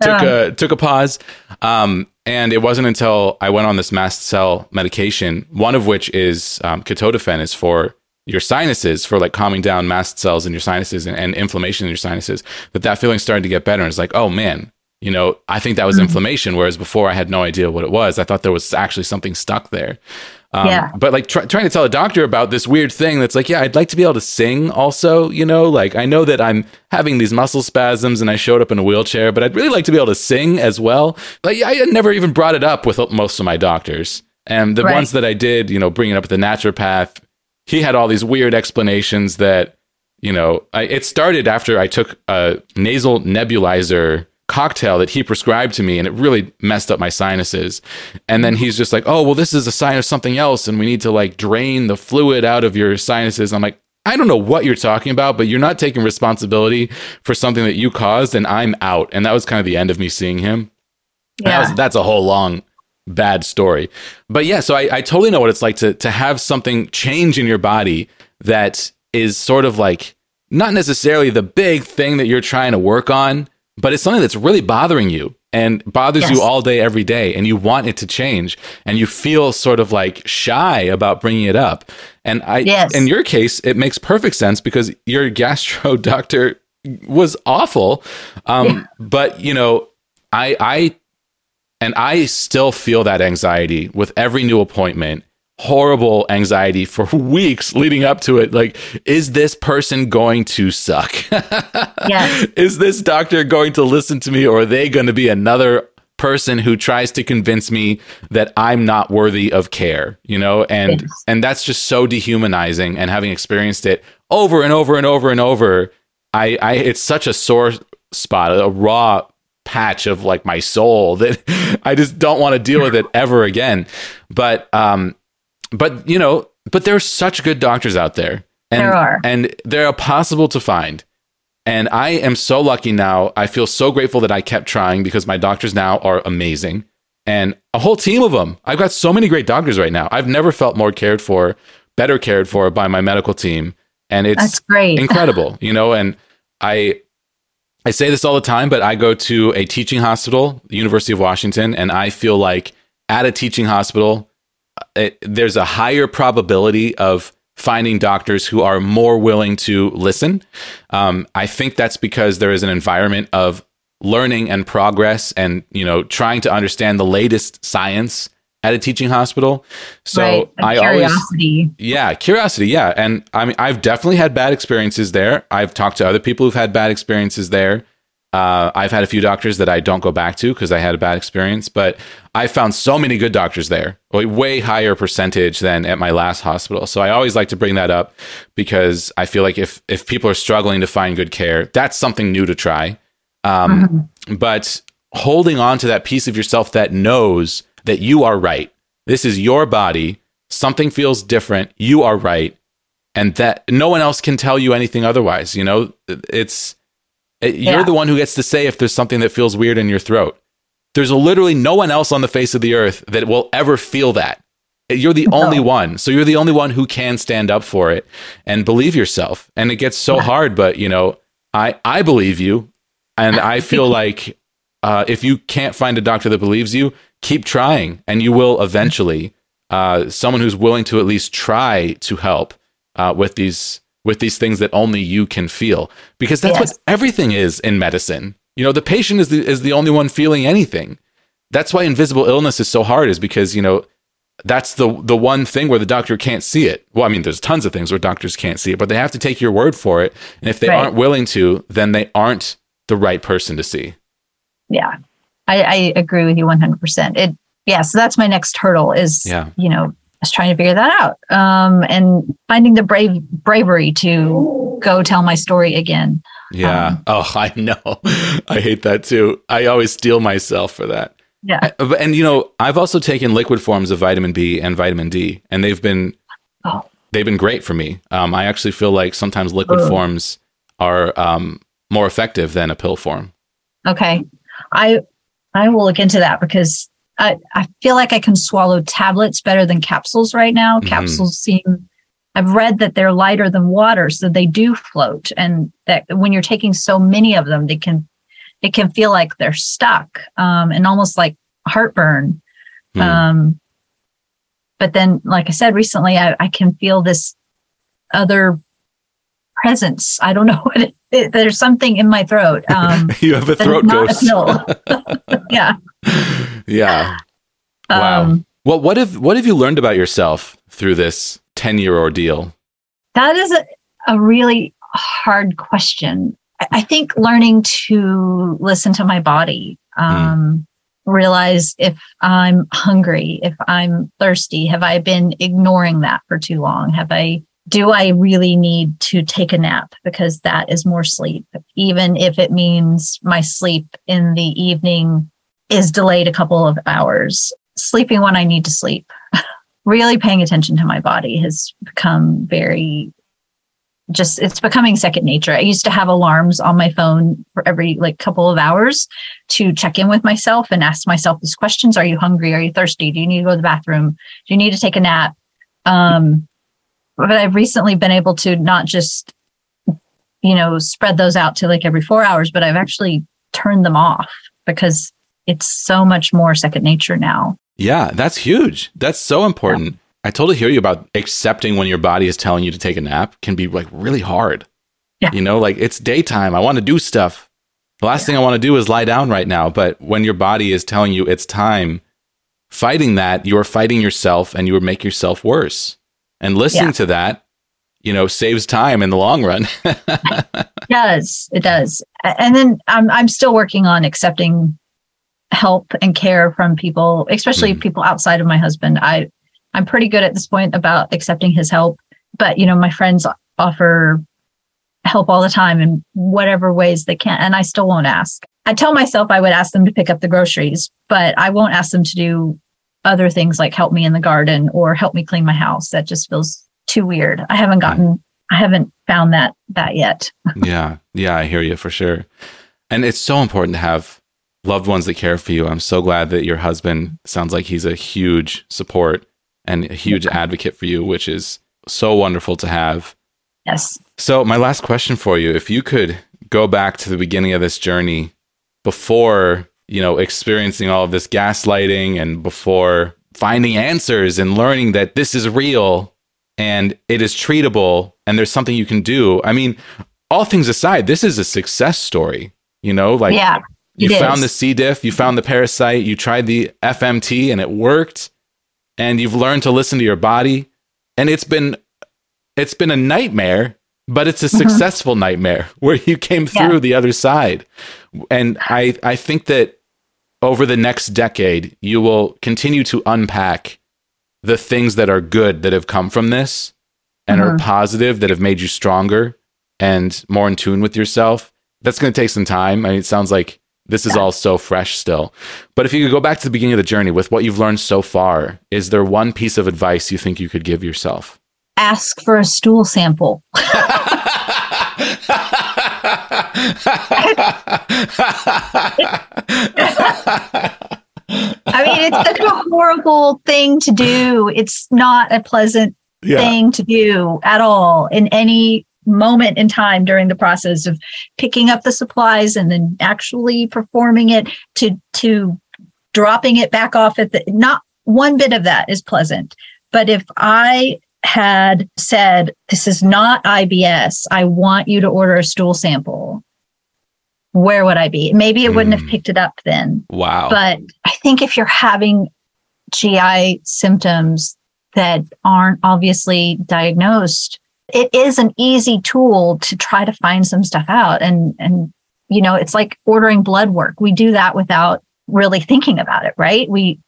took a took a pause. Um, and it wasn't until I went on this mast cell medication, one of which is um, ketotifen, is for your sinuses for like calming down mast cells in your sinuses and, and inflammation in your sinuses that that feeling started to get better and it's like oh man you know i think that was inflammation whereas before i had no idea what it was. I thought there was actually something stuck there. Um, Yeah. but like try, trying to tell a doctor about this weird thing that's like yeah i'd like to be able to sing also you know? Like i know that i'm having these muscle spasms and i showed up in a wheelchair but i'd really like to be able to sing as well. Like i had never even brought it up with most of my doctors. And the Right. ones that i did you know bringing up with the naturopath he had all these weird explanations that you know I, it started after i took a nasal nebulizer cocktail that he prescribed to me and it really messed up my sinuses. And then he's just like oh well this is a sign of something else and we need to like drain the fluid out of your sinuses. I'm like i don't know what you're talking about but you're not taking responsibility for something that you caused and i'm out. And that was kind of the end of me seeing him. That yeah. was, that's a whole long bad story. But yeah, so I, I totally know what it's like to to have something change in your body that is sort of like not necessarily the big thing that you're trying to work on, but it's something that's really bothering you and bothers you all day, every day, and you want it to change, and you feel sort of like shy about bringing it up. And I, Yes. in your case, it makes perfect sense because your gastro doctor was awful. Um, Yeah. But you know, I, I and I still feel that anxiety with every new appointment. Horrible anxiety for weeks leading up to it. Like, is this person going to suck? Yes. is this doctor going to listen to me or are they going to be another person who tries to convince me that I'm not worthy of care, you know? And Yes. and that's just so dehumanizing and having experienced it over and over and over and over, I I it's such a sore spot, a raw patch of like my soul that I just don't want to deal with it ever again. But um but you know, but there's such good doctors out there. And There are. and they're possible to find. And I am so lucky now. I feel so grateful that I kept trying because my doctors now are amazing. And a whole team of them. I've got so many great doctors right now. I've never felt more cared for, better cared for by my medical team. And it's That's great. incredible, you know, and I I say this all the time, but I go to a teaching hospital, the University of Washington, and I feel like at a teaching hospital, it, there's a higher probability of finding doctors who are more willing to listen. Um, I think that's because there is an environment of learning and progress and you know trying to understand the latest science at a teaching hospital. So right. I curiosity. always yeah, curiosity, yeah. And I mean I've definitely had bad experiences there. I've talked to other people who've had bad experiences there. Uh, I've had a few doctors that I don't go back to because I had a bad experience, but I found so many good doctors there, way, way higher percentage than at my last hospital. So I always like to bring that up because I feel like if if people are struggling to find good care, that's something new to try. Um, mm-hmm. But holding on to that piece of yourself that knows that you are right. This is your body. Something feels different. You are right. And that no one else can tell you anything otherwise. You know, it's, it, you're yeah. the one who gets to say if there's something that feels weird in your throat. There's literally no one else on the face of the earth that will ever feel that. You're the no. only one. So you're the only one who can stand up for it and believe yourself. And it gets so yeah. hard, but you know, I I believe you and I feel like uh, if you can't find a doctor that believes you, keep trying and you will eventually uh, someone who's willing to at least try to help uh, with these with these things that only you can feel because that's yes. what everything is in medicine you know the patient is the, is the only one feeling anything that's why invisible illness is so hard is because you know that's the the one thing where the doctor can't see it well i mean there's tons of things where doctors can't see it but they have to take your word for it and if they right. aren't willing to then they aren't the right person to see yeah I, I agree with you 100%. It, yeah. So that's my next hurdle is, yeah. you know, just trying to figure that out. Um, and finding the brave bravery to go tell my story again. Yeah. Um, oh, I know. I hate that too. I always steel myself for that. Yeah. And you know, I've also taken liquid forms of vitamin B and vitamin D, and they've been oh. they've been great for me. Um, I actually feel like sometimes liquid oh. forms are um, more effective than a pill form. Okay. I I will look into that because I, I feel like I can swallow tablets better than capsules right now. Mm-hmm. Capsules seem, I've read that they're lighter than water, so they do float. And that when you're taking so many of them, they can, it can feel like they're stuck um, and almost like heartburn. Mm. Um, but then, like I said recently, I, I can feel this other presence. I don't know what it is. There's something in my throat. Um, you have a throat ghost. A yeah. Yeah. Wow. Um, well, what have what have you learned about yourself through this 10 year ordeal? That is a, a really hard question. I, I think learning to listen to my body, hmm. um, mm. realize if I'm hungry, if I'm thirsty, have I been ignoring that for too long? Have I do I really need to take a nap because that is more sleep, even if it means my sleep in the evening is delayed a couple of hours? Sleeping when I need to sleep. really paying attention to my body has become very just it's becoming second nature. I used to have alarms on my phone for every like couple of hours to check in with myself and ask myself these questions. Are you hungry? Are you thirsty? Do you need to go to the bathroom? Do you need to take a nap? Um, but I've recently been able to not just, you know, spread those out to like every four hours, but I've actually turned them off because it's so much more second nature now. Yeah, that's huge. That's so important. Yeah. I totally hear you about accepting when your body is telling you to take a nap can be like really hard. Yeah. You know, like it's daytime. I want to do stuff. The last yeah. thing I want to do is lie down right now. But when your body is telling you it's time, fighting that, you're fighting yourself and you make yourself worse. And listening yeah. to that, you know, saves time in the long run. it does. It does. And then I'm I'm still working on accepting help and care from people, especially mm. people outside of my husband. I I'm pretty good at this point about accepting his help, but you know, my friends offer help all the time in whatever ways they can and I still won't ask. I tell myself I would ask them to pick up the groceries, but I won't ask them to do other things like help me in the garden or help me clean my house. That just feels too weird. I haven't gotten, I haven't found that that yet. yeah, yeah, I hear you for sure. And it's so important to have loved ones that care for you. I'm so glad that your husband sounds like he's a huge support and a huge advocate for you, which is so wonderful to have. Yes. So, my last question for you if you could go back to the beginning of this journey before, you know, experiencing all of this gaslighting and before finding answers and learning that this is real and it is treatable and there's something you can do. I mean, all things aside, this is a success story, you know, like yeah, you it found is. the C. diff, you found the parasite, you tried the FMT and it worked, and you've learned to listen to your body. And it's been it's been a nightmare, but it's a successful nightmare where you came through Mm-hmm. Yeah. the other side. And I I think that over the next decade, you will continue to unpack the things that are good that have come from this and are Mhm. positive that have made you stronger and more in tune with yourself. That's going to take some time. I mean, it sounds like this is Yeah. all so fresh still. But if you could go back to the beginning of the journey with what you've learned so far, is there one piece of advice you think you could give yourself? Ask for a stool sample. I mean, it's such a horrible thing to do. It's not a pleasant yeah. thing to do at all in any moment in time during the process of picking up the supplies and then actually performing it to to dropping it back off at the not one bit of that is pleasant but if i had said this is not ibs i want you to order a stool sample where would i be maybe it wouldn't Mm. have picked it up then Wow. but I think if you're having GI symptoms that aren't obviously diagnosed, it is an easy tool to try to find some stuff out. And and you know, it's like ordering blood work. We do that without really thinking about it, right? We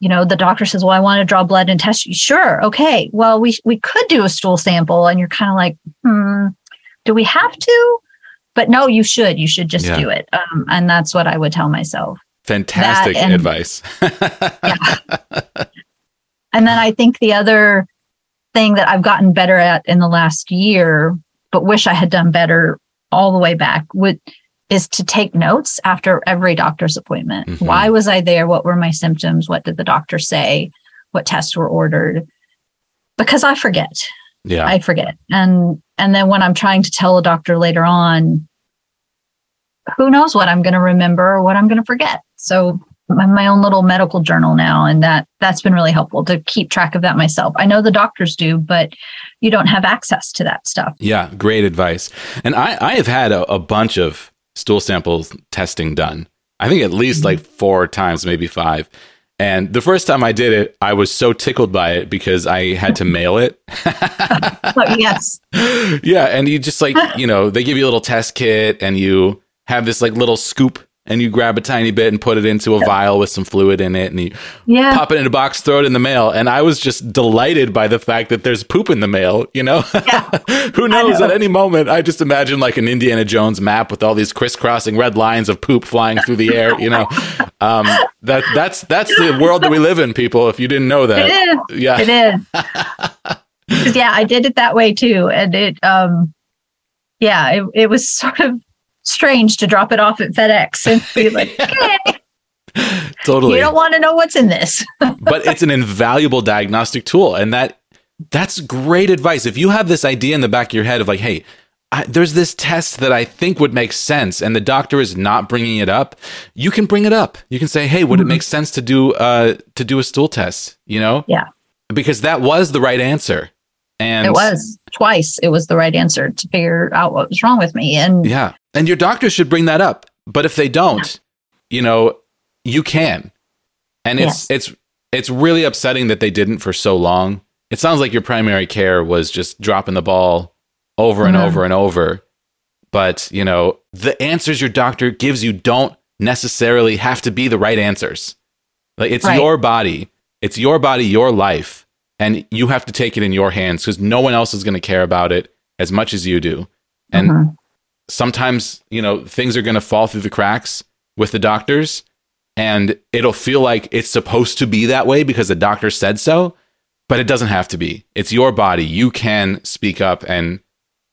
you know, the doctor says, "Well, I want to draw blood and test you." Sure, okay. Well, we we could do a stool sample, and you're kind of like, "Hmm, do we have to?" But no, you should. You should just Yeah. do it, um, and that's what I would tell myself. Fantastic and- advice. And then I think the other thing that I've gotten better at in the last year, but wish I had done better all the way back, would is to take notes after every doctor's appointment. Mhm. Why was I there? What were my symptoms? What did the doctor say? What tests were ordered? Because I forget. yeah. I forget. And and then when I'm trying to tell a doctor later on, who knows what I'm going to remember or what I'm going to forget. So my own little medical journal now, and that that's been really helpful to keep track of that myself. I know the doctors do, but you don't have access to that stuff. Yeah, great advice. And I, I have had a, a bunch of stool samples testing done. I think at least like mm-hmm. four times, maybe five. And the first time I did it, I was so tickled by it because I had to mail it. But yes, yeah, and you just like, you know, they give you a little test kit and you have this like little scoop and you grab a tiny bit and put it into a vial with some fluid in it and you yeah, pop it in a box, throw it in the mail. And I was just delighted by the fact that there's poop in the mail, you know? Who knows? know. At any moment, I just imagine like an Indiana Jones map with all these crisscrossing red lines of poop flying through the air, you know? Um, that that's that's the world that we live in, people. If you didn't know that. it is. Yeah. It is. yeah, I did it that way too, and it um, yeah, it, it was sort of strange to drop it off at FedEx and be like, okay, Totally. you don't want to know what's in this. but it's an invaluable diagnostic tool and that that's great advice if you have this idea in the back of your head of like hey I, there's this test that I think would make sense, and the doctor is not bringing it up. You can bring it up. You can say, "Hey, would it make sense to do uh to do a stool test?" You know, Yeah. because that was the right answer. And it was twice. It was the right answer to figure out what was wrong with me. And yeah, and your doctor should bring that up. But if they don't, you know, you can, and it's it's it's really upsetting that they didn't for so long. It sounds like your primary care was just dropping the ball over and Mhm. over and over. But, you know, the answers your doctor gives you don't necessarily have to be the right answers. Like it's Right. your body. It's your body, your life, and you have to take it in your hands cuz no one else is going to care about it as much as you do. And Mhm. Sometimes, you know, things are going to fall through the cracks with the doctors and it'll feel like it's supposed to be that way because the doctor said so, but it doesn't have to be. It's your body. You can speak up and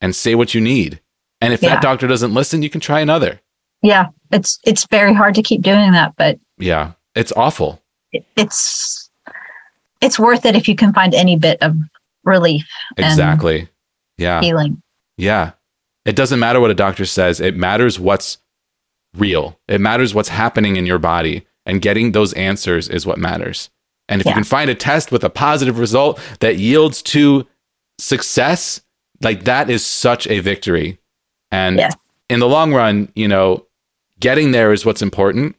and say what you need. And if Yeah. that doctor doesn't listen, you can try another. yeah, it's it's very hard to keep doing that, but Yeah. It's awful. it, it's it's worth it if you can find any bit of relief Exactly. Yeah. healing. Yeah. It doesn't matter what a doctor says, it matters what's real. It matters what's happening in your body, and getting those answers is what matters. And if you can find a test with a positive result that yields to success, like that is such a victory. And Yes. in the long run, you know, getting there is what's important.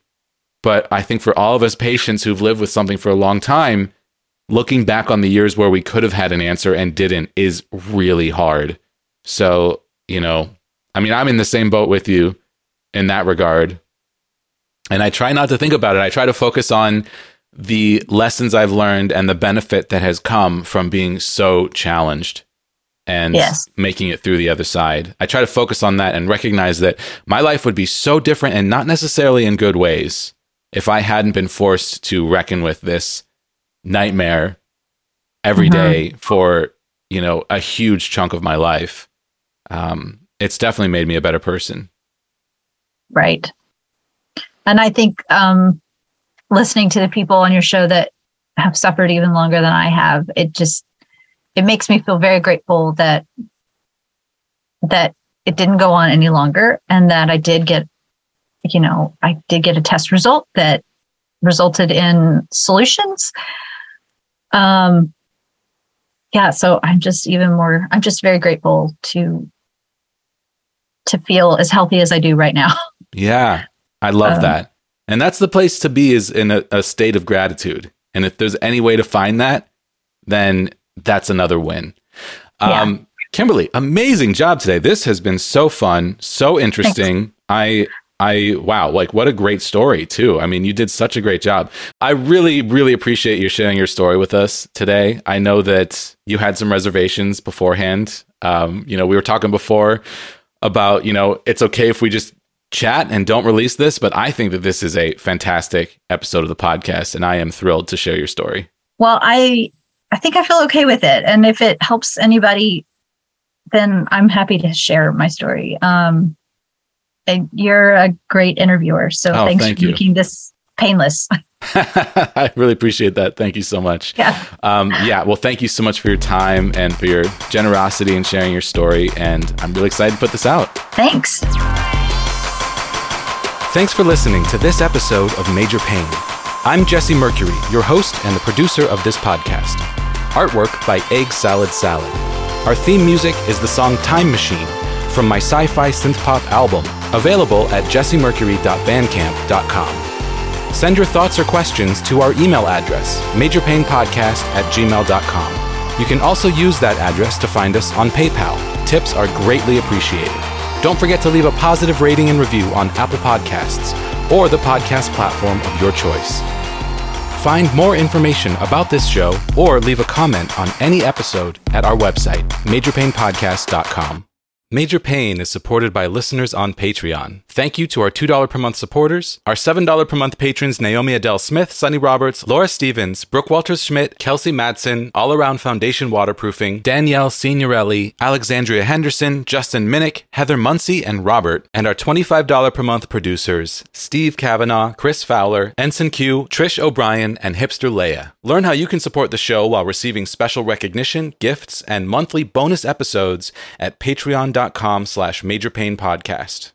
But I think for all of us patients who've lived with something for a long time, looking back on the years where we could have had an answer and didn't is really hard. So, you know, I mean, I'm in the same boat with you in that regard. And I try not to think about it. I try to focus on the lessons I've learned and the benefit that has come from being so challenged and Yes. making it through the other side. I try to focus on that and recognize that my life would be so different and not necessarily in good ways if I hadn't been forced to reckon with this nightmare every Mhm. day for, you know, a huge chunk of my life. Um, it's definitely made me a better person. Right. And I think um, listening to the people on your show that have suffered even longer than I have, it just it makes me feel very grateful that that it didn't go on any longer and that I did get, you know, I did get a test result that resulted in solutions. Um yeah, so I'm just even more I'm just very grateful to to feel as healthy as I do right now. Yeah, I love Um, that. And that's the place to be is in a, a state of gratitude. And if there's any way to find that, then that's another win. Yeah. Um, Kimberly, amazing job today. This has been so fun, so interesting. I I wow, like what a great story too. I mean, you did such a great job. I really really appreciate you sharing your story with us today. I know that you had some reservations beforehand. Um, you know, we were talking before about, you know, it's okay if we just chat and don't release this, but I think that this is a fantastic episode of the podcast and I am thrilled to share your story. Well, I I think I feel okay with it, and if it helps anybody, then I'm happy to share my story. Um, and you're a great interviewer, so Oh, thanks thank for you. making this painless. I really appreciate that. Thank you so much. yeah, Um, yeah, well, thank you so much for your time and for your generosity in sharing your story. And I'm really excited to put this out. thanks. Thanks for listening to this episode of Major Pain. I'm Jesse Mercury, your host and the producer of this podcast. Artwork by Egg Salad Salad. Our theme music is the song Time Machine from my sci fi synth pop album, available at jessemercury.bandcamp.com. Send your thoughts or questions to our email address, majorpainpodcast at gmail.com. You can also use that address to find us on PayPal. Tips are greatly appreciated. Don't forget to leave a positive rating and review on Apple Podcasts or the podcast platform of your choice. Find more information about this show or leave a comment on any episode at our website, majorpainpodcast.com. Major Pain is supported by listeners on Patreon. Thank you to our $2 per month supporters, our $7 per month patrons Naomi Adele Smith, Sonny Roberts, Laura Stevens, Brooke Walters Schmidt, Kelsey Madsen, All Around Foundation Waterproofing, Danielle Signorelli, Alexandria Henderson, Justin Minnick, Heather Muncie, and Robert, and our $25 per month producers Steve Kavanaugh, Chris Fowler, Ensign Q, Trish O'Brien, and Hipster Leia. Learn how you can support the show while receiving special recognition, gifts, and monthly bonus episodes at patreon.com slash majorpainpodcast.